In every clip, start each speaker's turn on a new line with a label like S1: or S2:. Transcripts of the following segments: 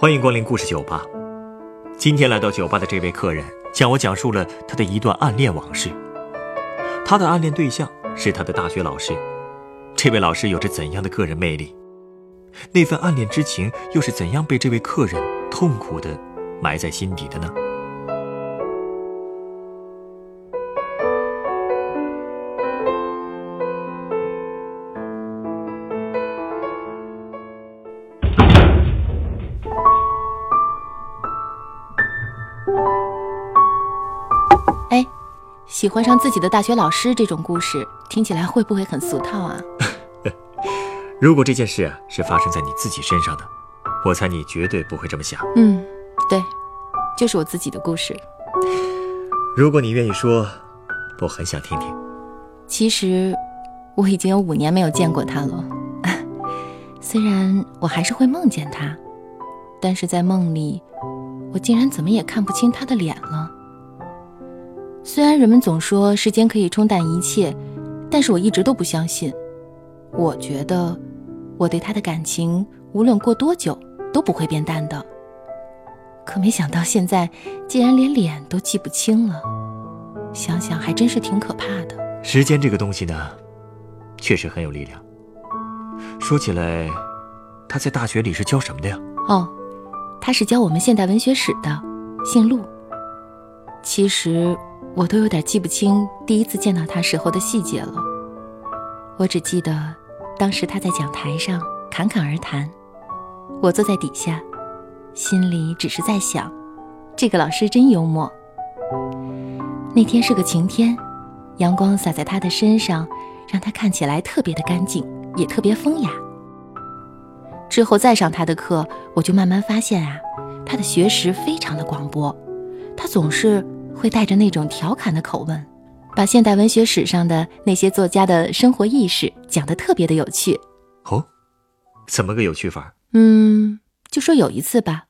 S1: 欢迎光临故事酒吧。今天来到酒吧的这位客人向我讲述了他的一段暗恋往事。他的暗恋对象是他的大学老师，这位老师有着怎样的个人魅力？那份暗恋之情又是怎样被这位客人痛苦的埋在心底的呢？
S2: 哎，喜欢上自己的大学老师这种故事，听起来会不会很俗套啊？
S1: 如果这件事啊是发生在你自己身上的，我猜你绝对不会这么想。
S2: 嗯，对，就是我自己的故事。
S1: 如果你愿意说，我很想听听。
S2: 其实我已经有五年没有见过他了，虽然我还是会梦见他，但是在梦里，我竟然怎么也看不清他的脸了。虽然人们总说时间可以冲淡一切，但是我一直都不相信。我觉得我对他的感情无论过多久都不会变淡的。可没想到现在竟然连脸都记不清了，想想还真是挺可怕的。
S1: 时间这个东西呢，确实很有力量。说起来，他在大学里是教什么的呀？
S2: 哦，他是教我们现代文学史的，姓陆。其实我都有点记不清第一次见到他时候的细节了。我只记得，当时他在讲台上侃侃而谈，我坐在底下，心里只是在想，这个老师真幽默。那天是个晴天，阳光洒在他的身上，让他看起来特别的干净，也特别风雅。之后再上他的课，我就慢慢发现啊，他的学识非常的广博，他总是会带着那种调侃的口吻。把现代文学史上的那些作家的生活意识讲得特别的有趣。
S1: 哦，怎么个有趣法？
S2: 嗯，就说有一次吧，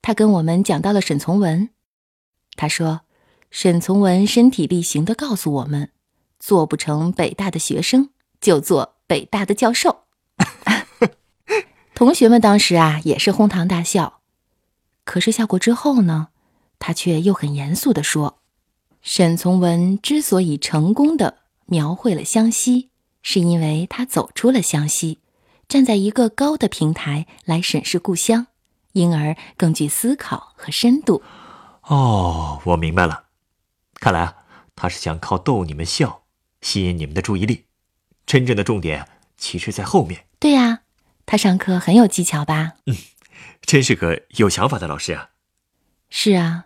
S2: 他跟我们讲到了沈从文。他说，沈从文身体力行的告诉我们，做不成北大的学生，就做北大的教授。同学们当时啊也是哄堂大笑。可是笑过之后呢，他却又很严肃的说。沈从文之所以成功的描绘了湘西，是因为他走出了湘西，站在一个高的平台来审视故乡，因而更具思考和深度。
S1: 哦，我明白了，看来啊，他是想靠逗你们笑，吸引你们的注意力，真正的重点其实在后面。
S2: 对呀，他上课很有技巧吧？
S1: 嗯，真是个有想法的老师啊。
S2: 是啊。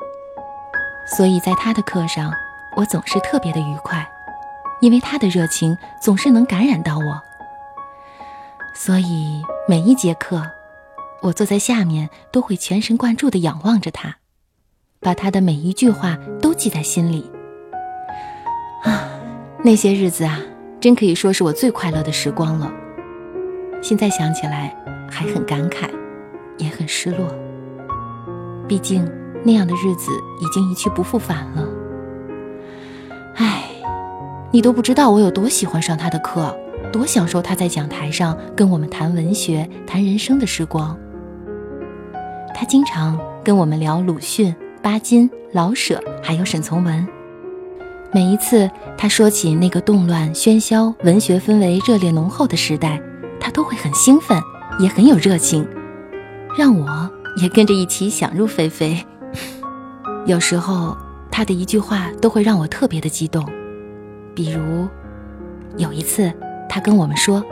S2: 所以在他的课上，我总是特别的愉快，因为他的热情总是能感染到我。所以每一节课，我坐在下面都会全神贯注地仰望着他，把他的每一句话都记在心里。啊，那些日子啊，真可以说是我最快乐的时光了。现在想起来，还很感慨，也很失落。毕竟。那样的日子已经一去不复返了。唉，你都不知道我有多喜欢上他的课，多享受他在讲台上跟我们谈文学、谈人生的时光。他经常跟我们聊鲁迅、巴金、老舍，还有沈从文。每一次他说起那个动乱、喧嚣、文学氛围热烈浓厚的时代，他都会很兴奋，也很有热情，让我也跟着一起想入非非。有时候，他的一句话都会让我特别的激动。比如，有一次，他跟我们说：“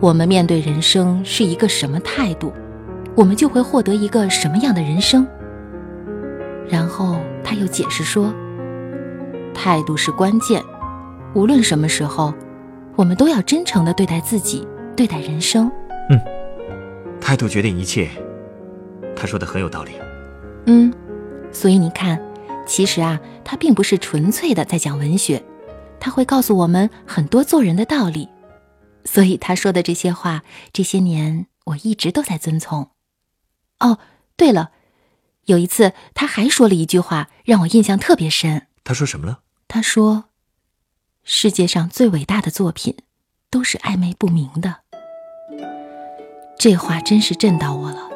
S2: 我们面对人生是一个什么态度，我们就会获得一个什么样的人生。”然后他又解释说：“态度是关键，无论什么时候，我们都要真诚的对待自己，对待人生。”
S1: 嗯，态度决定一切。他说的很有道理。
S2: 嗯。所以你看，其实啊，他并不是纯粹的在讲文学，他会告诉我们很多做人的道理。所以他说的这些话，这些年我一直都在遵从。哦，对了，有一次他还说了一句话，让我印象特别深。
S1: 他说什么了？
S2: 他说：“世界上最伟大的作品，都是暧昧不明的。”这话真是震到我了。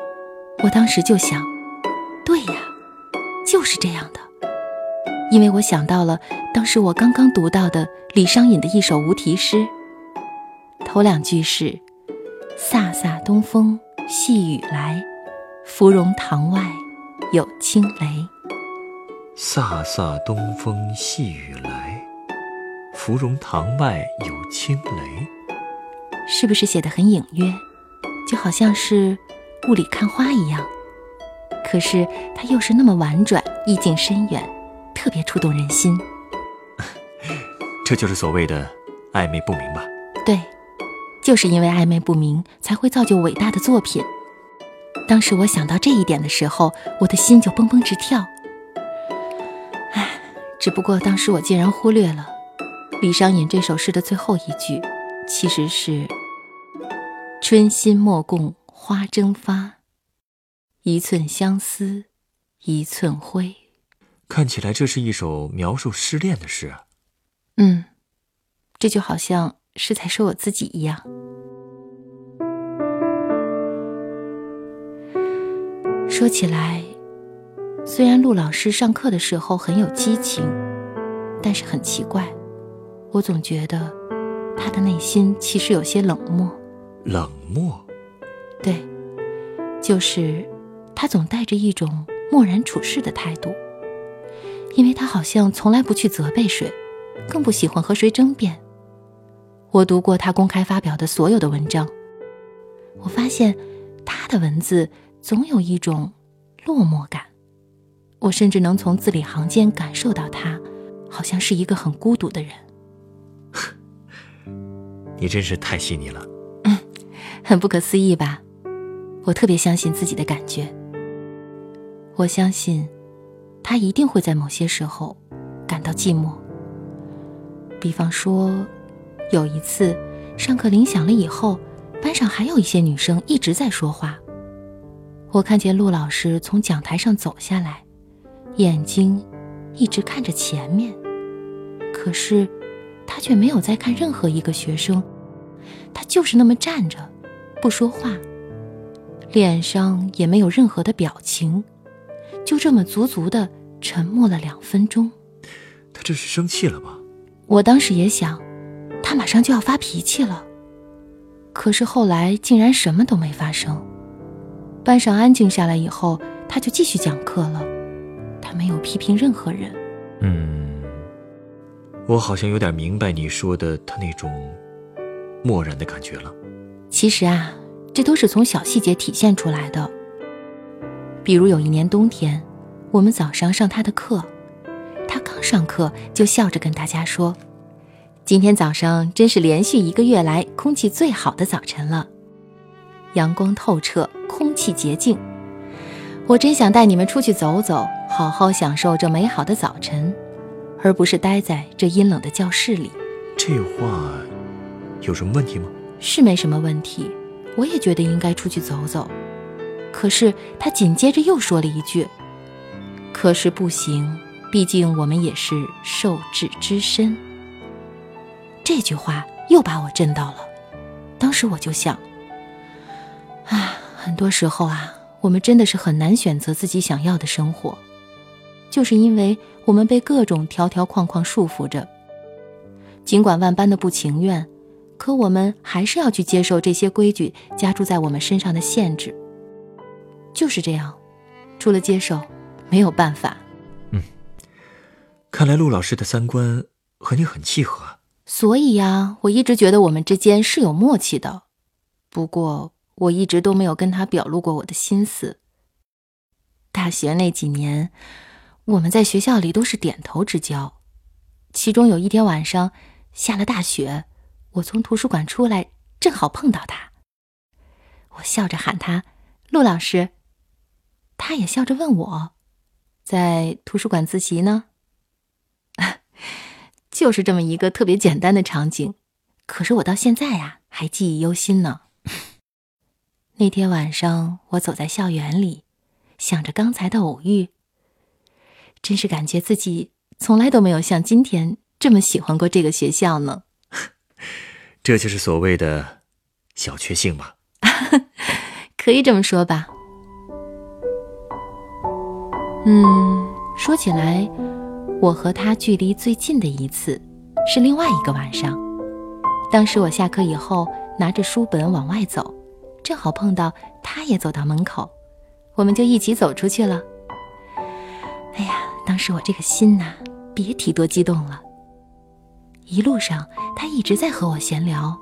S2: 我当时就想，对呀，就是这样的，因为我想到了当时我刚刚读到的李商隐的一首无题诗，头两句是“飒飒东风细雨来，芙蓉塘外有轻雷”。
S1: 飒飒东风细雨来，芙蓉塘外有轻雷。
S2: 是不是写的很隐约，就好像是雾里看花一样？可是它又是那么婉转，意境深远，特别触动人心。
S1: 这就是所谓的暧昧不明吧？
S2: 对，就是因为暧昧不明，才会造就伟大的作品。当时我想到这一点的时候，我的心就蹦蹦直跳。唉只不过当时我竟然忽略了李商隐这首诗的最后一句，其实是“春心莫共花争发，一寸相思一寸灰”。
S1: 看起来这是一首描述失恋的诗啊。
S2: 嗯，这就好像是在说我自己一样。说起来。虽然陆老师上课的时候很有激情，但是很奇怪，我总觉得他的内心其实有些冷漠。
S1: 冷漠？
S2: 对，就是他总带着一种漠然处事的态度，因为他好像从来不去责备谁，更不喜欢和谁争辩。我读过他公开发表的所有的文章，我发现他的文字总有一种落寞感。我甚至能从字里行间感受到他，好像是一个很孤独的人。
S1: 你真是太细腻了，
S2: 嗯，很不可思议吧？我特别相信自己的感觉。我相信，他一定会在某些时候感到寂寞。比方说，有一次上课铃响了以后，班上还有一些女生一直在说话。我看见陆老师从讲台上走下来。眼睛一直看着前面，可是他却没有在看任何一个学生，他就是那么站着，不说话，脸上也没有任何的表情，就这么足足的沉默了两分钟。
S1: 他这是生气了吗？
S2: 我当时也想，他马上就要发脾气了，可是后来竟然什么都没发生。班上安静下来以后，他就继续讲课了。他没有批评任何人。
S1: 嗯，我好像有点明白你说的他那种漠然的感觉了。
S2: 其实啊，这都是从小细节体现出来的。比如有一年冬天，我们早上上他的课，他刚上课就笑着跟大家说：“今天早上真是连续一个月来空气最好的早晨了，阳光透彻，空气洁净。我真想带你们出去走走。”好好享受这美好的早晨，而不是待在这阴冷的教室里。
S1: 这话有什么问题吗？
S2: 是没什么问题，我也觉得应该出去走走。可是他紧接着又说了一句：“可是不行，毕竟我们也是受制之身。”这句话又把我震到了。当时我就想：啊，很多时候啊，我们真的是很难选择自己想要的生活。就是因为我们被各种条条框框束缚着，尽管万般的不情愿，可我们还是要去接受这些规矩加注在我们身上的限制。就是这样，除了接受，没有办法。
S1: 嗯，看来陆老师的三观和你很契合。
S2: 所以呀，我一直觉得我们之间是有默契的。不过，我一直都没有跟他表露过我的心思。大学那几年。我们在学校里都是点头之交，其中有一天晚上下了大雪，我从图书馆出来，正好碰到他。我笑着喊他“陆老师”，他也笑着问我：“在图书馆自习呢？” 就是这么一个特别简单的场景，可是我到现在呀还记忆犹新呢。那天晚上，我走在校园里，想着刚才的偶遇。真是感觉自己从来都没有像今天这么喜欢过这个学校呢。
S1: 这就是所谓的小确幸吧？
S2: 可以这么说吧。嗯，说起来，我和他距离最近的一次是另外一个晚上。当时我下课以后拿着书本往外走，正好碰到他也走到门口，我们就一起走出去了。哎呀，当时我这个心呐，别提多激动了。一路上他一直在和我闲聊，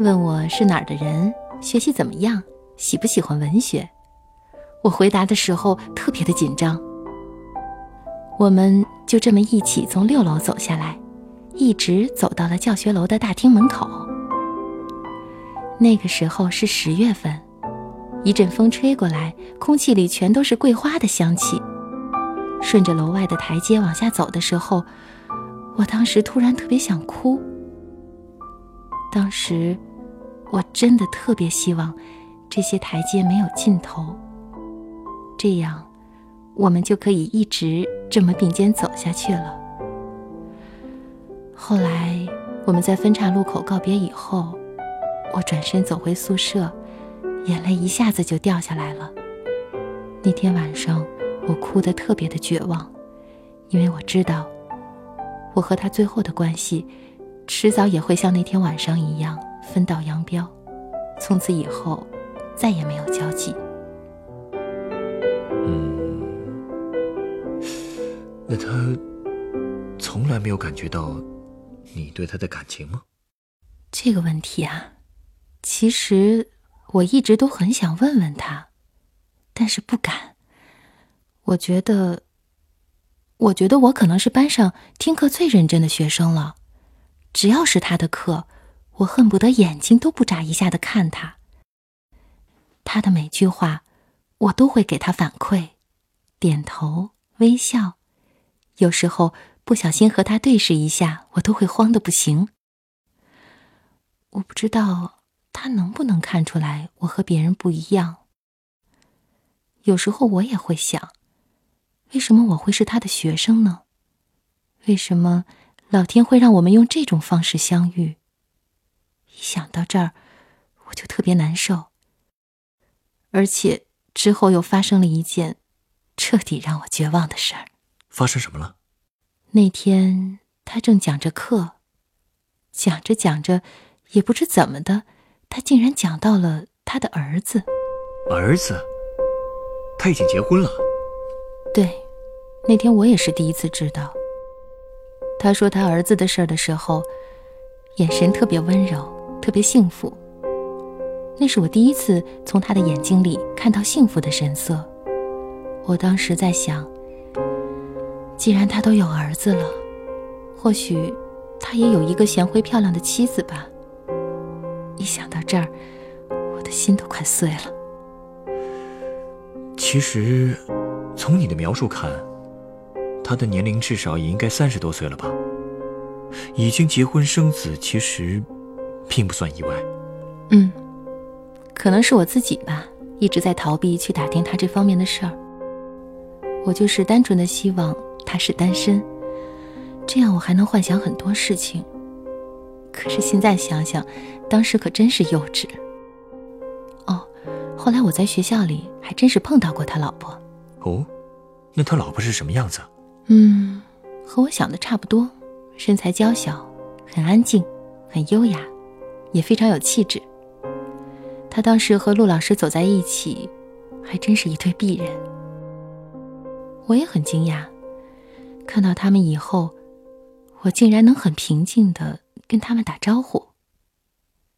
S2: 问我是哪儿的人，学习怎么样，喜不喜欢文学。我回答的时候特别的紧张。我们就这么一起从六楼走下来，一直走到了教学楼的大厅门口。那个时候是十月份，一阵风吹过来，空气里全都是桂花的香气。顺着楼外的台阶往下走的时候，我当时突然特别想哭。当时，我真的特别希望这些台阶没有尽头，这样。我们就可以一直这么并肩走下去了。后来我们在分岔路口告别以后，我转身走回宿舍，眼泪一下子就掉下来了。那天晚上我哭得特别的绝望，因为我知道，我和他最后的关系，迟早也会像那天晚上一样分道扬镳，从此以后再也没有交集。
S1: 那他从来没有感觉到你对他的感情吗？
S2: 这个问题啊，其实我一直都很想问问他，但是不敢。我觉得，我觉得我可能是班上听课最认真的学生了。只要是他的课，我恨不得眼睛都不眨一下的看他。他的每句话，我都会给他反馈，点头微笑。有时候不小心和他对视一下，我都会慌得不行。我不知道他能不能看出来我和别人不一样。有时候我也会想，为什么我会是他的学生呢？为什么老天会让我们用这种方式相遇？一想到这儿，我就特别难受。而且之后又发生了一件彻底让我绝望的事儿。
S1: 发生什么了？
S2: 那天他正讲着课，讲着讲着，也不知怎么的，他竟然讲到了他的儿子。
S1: 儿子，他已经结婚了。
S2: 对，那天我也是第一次知道。他说他儿子的事儿的时候，眼神特别温柔，特别幸福。那是我第一次从他的眼睛里看到幸福的神色。我当时在想。既然他都有儿子了，或许他也有一个贤惠漂亮的妻子吧。一想到这儿，我的心都快碎了。
S1: 其实，从你的描述看，他的年龄至少也应该三十多岁了吧？已经结婚生子，其实并不算意外。
S2: 嗯，可能是我自己吧，一直在逃避去打听他这方面的事儿。我就是单纯的希望。他是单身，这样我还能幻想很多事情。可是现在想想，当时可真是幼稚。哦，后来我在学校里还真是碰到过他老婆。
S1: 哦，那他老婆是什么样子？
S2: 嗯，和我想的差不多，身材娇小，很安静，很优雅，也非常有气质。他当时和陆老师走在一起，还真是一对璧人。我也很惊讶。看到他们以后，我竟然能很平静的跟他们打招呼。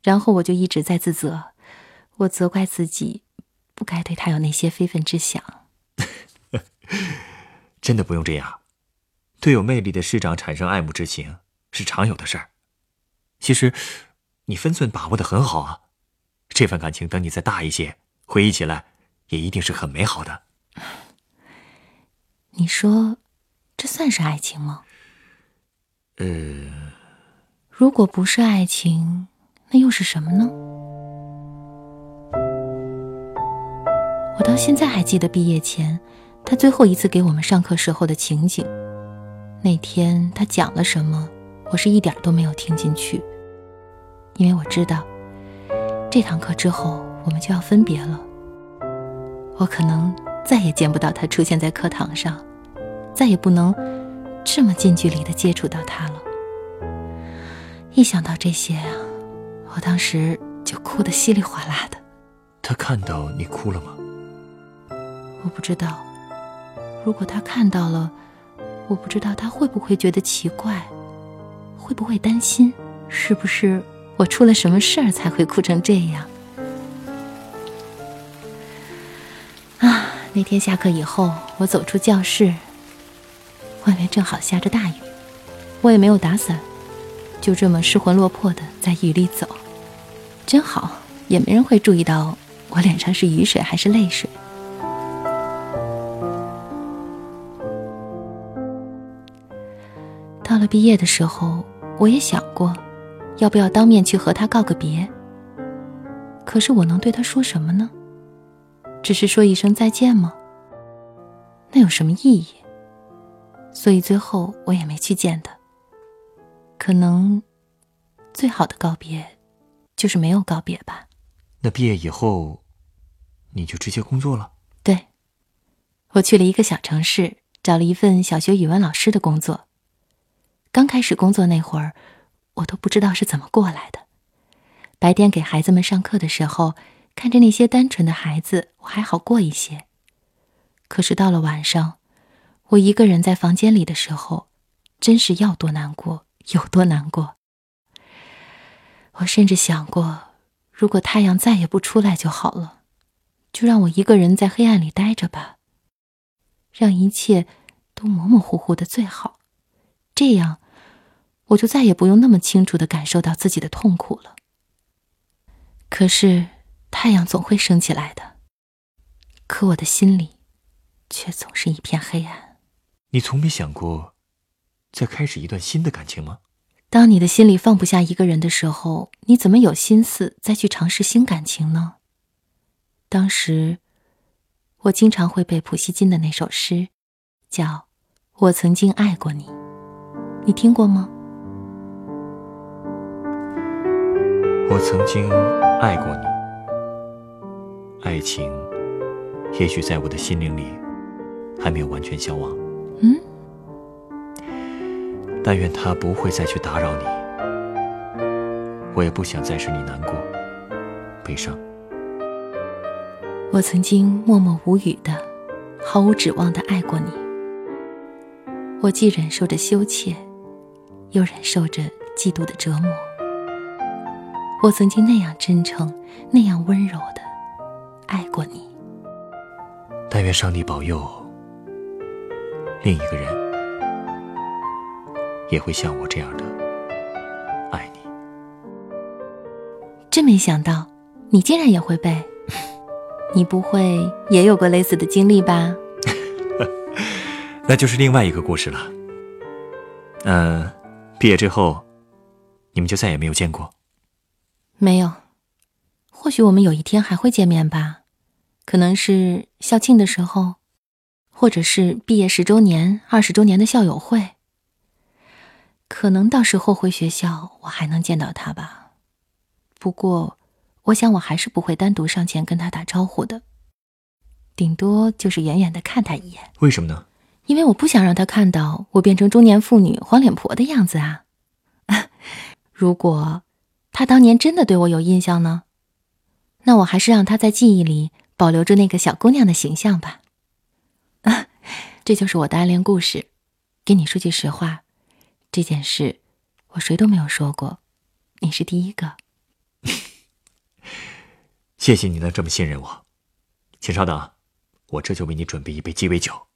S2: 然后我就一直在自责，我责怪自己，不该对他有那些非分之想。
S1: 真的不用这样，对有魅力的师长产生爱慕之情是常有的事儿。其实，你分寸把握的很好啊。这份感情等你再大一些，回忆起来，也一定是很美好的。
S2: 你说。这算是爱情吗？
S1: 呃，
S2: 如果不是爱情，那又是什么呢？我到现在还记得毕业前，他最后一次给我们上课时候的情景。那天他讲了什么，我是一点都没有听进去，因为我知道，这堂课之后我们就要分别了。我可能再也见不到他出现在课堂上，再也不能这么近距离的接触到他了。一想到这些啊，我当时就哭得稀里哗啦的。
S1: 他看到你哭了吗？
S2: 我不知道。如果他看到了，我不知道他会不会觉得奇怪，会不会担心，是不是我出了什么事儿才会哭成这样？啊，那天下课以后，我走出教室，外面正好下着大雨，我也没有打伞，就这么失魂落魄的在雨里走，真好，也没人会注意到我脸上是雨水还是泪水。到了毕业的时候，我也想过，要不要当面去和他告个别。可是我能对他说什么呢？只是说一声再见吗？那有什么意义？所以最后我也没去见他。可能，最好的告别，就是没有告别吧。
S1: 那毕业以后，你就直接工作了？
S2: 对，我去了一个小城市，找了一份小学语文老师的工作。刚开始工作那会儿，我都不知道是怎么过来的。白天给孩子们上课的时候，看着那些单纯的孩子，我还好过一些。可是到了晚上，我一个人在房间里的时候，真是要多难过有多难过。我甚至想过，如果太阳再也不出来就好了，就让我一个人在黑暗里待着吧，让一切都模模糊糊的最好。这样，我就再也不用那么清楚的感受到自己的痛苦了。可是，太阳总会升起来的，可我的心里，却总是一片黑暗。
S1: 你从没想过，再开始一段新的感情吗？
S2: 当你的心里放不下一个人的时候，你怎么有心思再去尝试新感情呢？当时，我经常会背普希金的那首诗，叫《我曾经爱过你》。你听过吗？
S1: 我曾经爱过你，爱情也许在我的心灵里还没有完全消亡。
S2: 嗯。
S1: 但愿他不会再去打扰你，我也不想再使你难过、悲伤。
S2: 我曾经默默无语的、毫无指望的爱过你，我既忍受着羞怯。又忍受着嫉妒的折磨。我曾经那样真诚、那样温柔的爱过你。
S1: 但愿上帝保佑，另一个人也会像我这样的爱你。
S2: 真没想到，你竟然也会背。你不会也有过类似的经历吧？
S1: 那就是另外一个故事了。嗯。毕业之后，你们就再也没有见过。
S2: 没有，或许我们有一天还会见面吧，可能是校庆的时候，或者是毕业十周年、二十周年的校友会。可能到时候回学校，我还能见到他吧。不过，我想我还是不会单独上前跟他打招呼的，顶多就是远远的看他一眼。
S1: 为什么呢？
S2: 因为我不想让他看到我变成中年妇女黄脸婆的样子啊！如果他当年真的对我有印象呢，那我还是让他在记忆里保留着那个小姑娘的形象吧。这就是我的暗恋故事。跟你说句实话，这件事我谁都没有说过，你是第一个。
S1: 谢谢你能这么信任我，请稍等，我这就为你准备一杯鸡尾酒。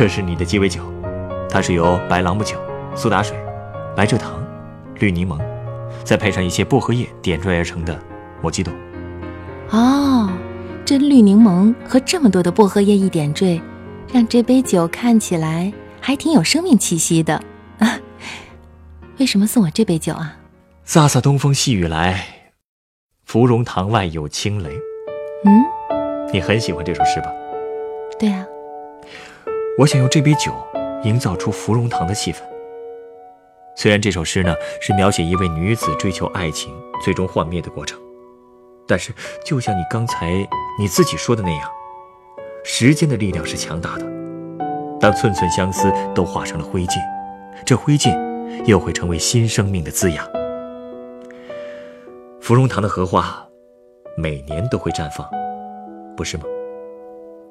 S1: 这是你的鸡尾酒，它是由白朗姆酒、苏打水、白蔗糖、绿柠檬，再配上一些薄荷叶点缀而成的摩吉多。
S2: 哦，这绿柠檬和这么多的薄荷叶一点缀，让这杯酒看起来还挺有生命气息的。为什么送我这杯酒啊？
S1: 飒飒东风细雨来，芙蓉塘外有轻雷。
S2: 嗯，
S1: 你很喜欢这首诗吧？
S2: 对啊。
S1: 我想用这杯酒营造出芙蓉塘的气氛。虽然这首诗呢是描写一位女子追求爱情最终幻灭的过程，但是就像你刚才你自己说的那样，时间的力量是强大的。当寸寸相思都化成了灰烬，这灰烬又会成为新生命的滋养。芙蓉塘的荷花每年都会绽放，不是吗？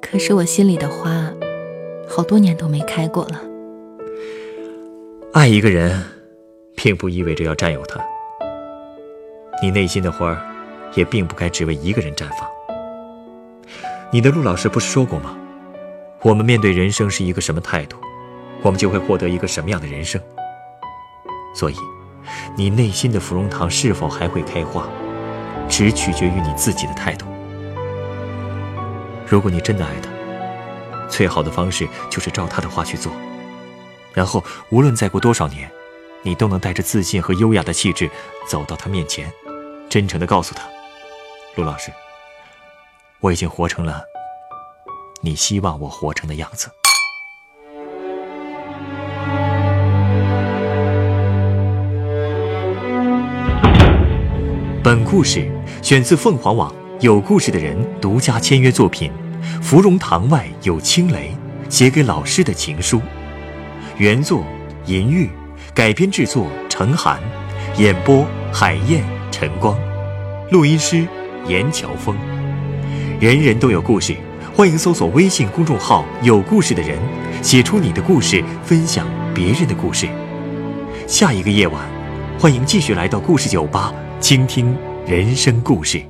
S2: 可是我心里的花，好多年都没开过了。
S1: 爱一个人，并不意味着要占有他。你内心的花，也并不该只为一个人绽放。你的陆老师不是说过吗？我们面对人生是一个什么态度，我们就会获得一个什么样的人生。所以，你内心的芙蓉堂是否还会开花，只取决于你自己的态度。如果你真的爱他，最好的方式就是照他的话去做。然后，无论再过多少年，你都能带着自信和优雅的气质走到他面前，真诚地告诉他：“陆老师，我已经活成了你希望我活成的样子。”本故事选自凤凰网有故事的人独家签约作品《芙蓉塘外有青雷》，写给老师的情书。原作银玉，改编制作程涵，演播海燕、晨光，录音师严乔峰。人人都有故事，欢迎搜索微信公众号“有故事的人”，写出你的故事，分享别人的故事。下一个夜晚，欢迎继续来到故事酒吧，倾听人生故事。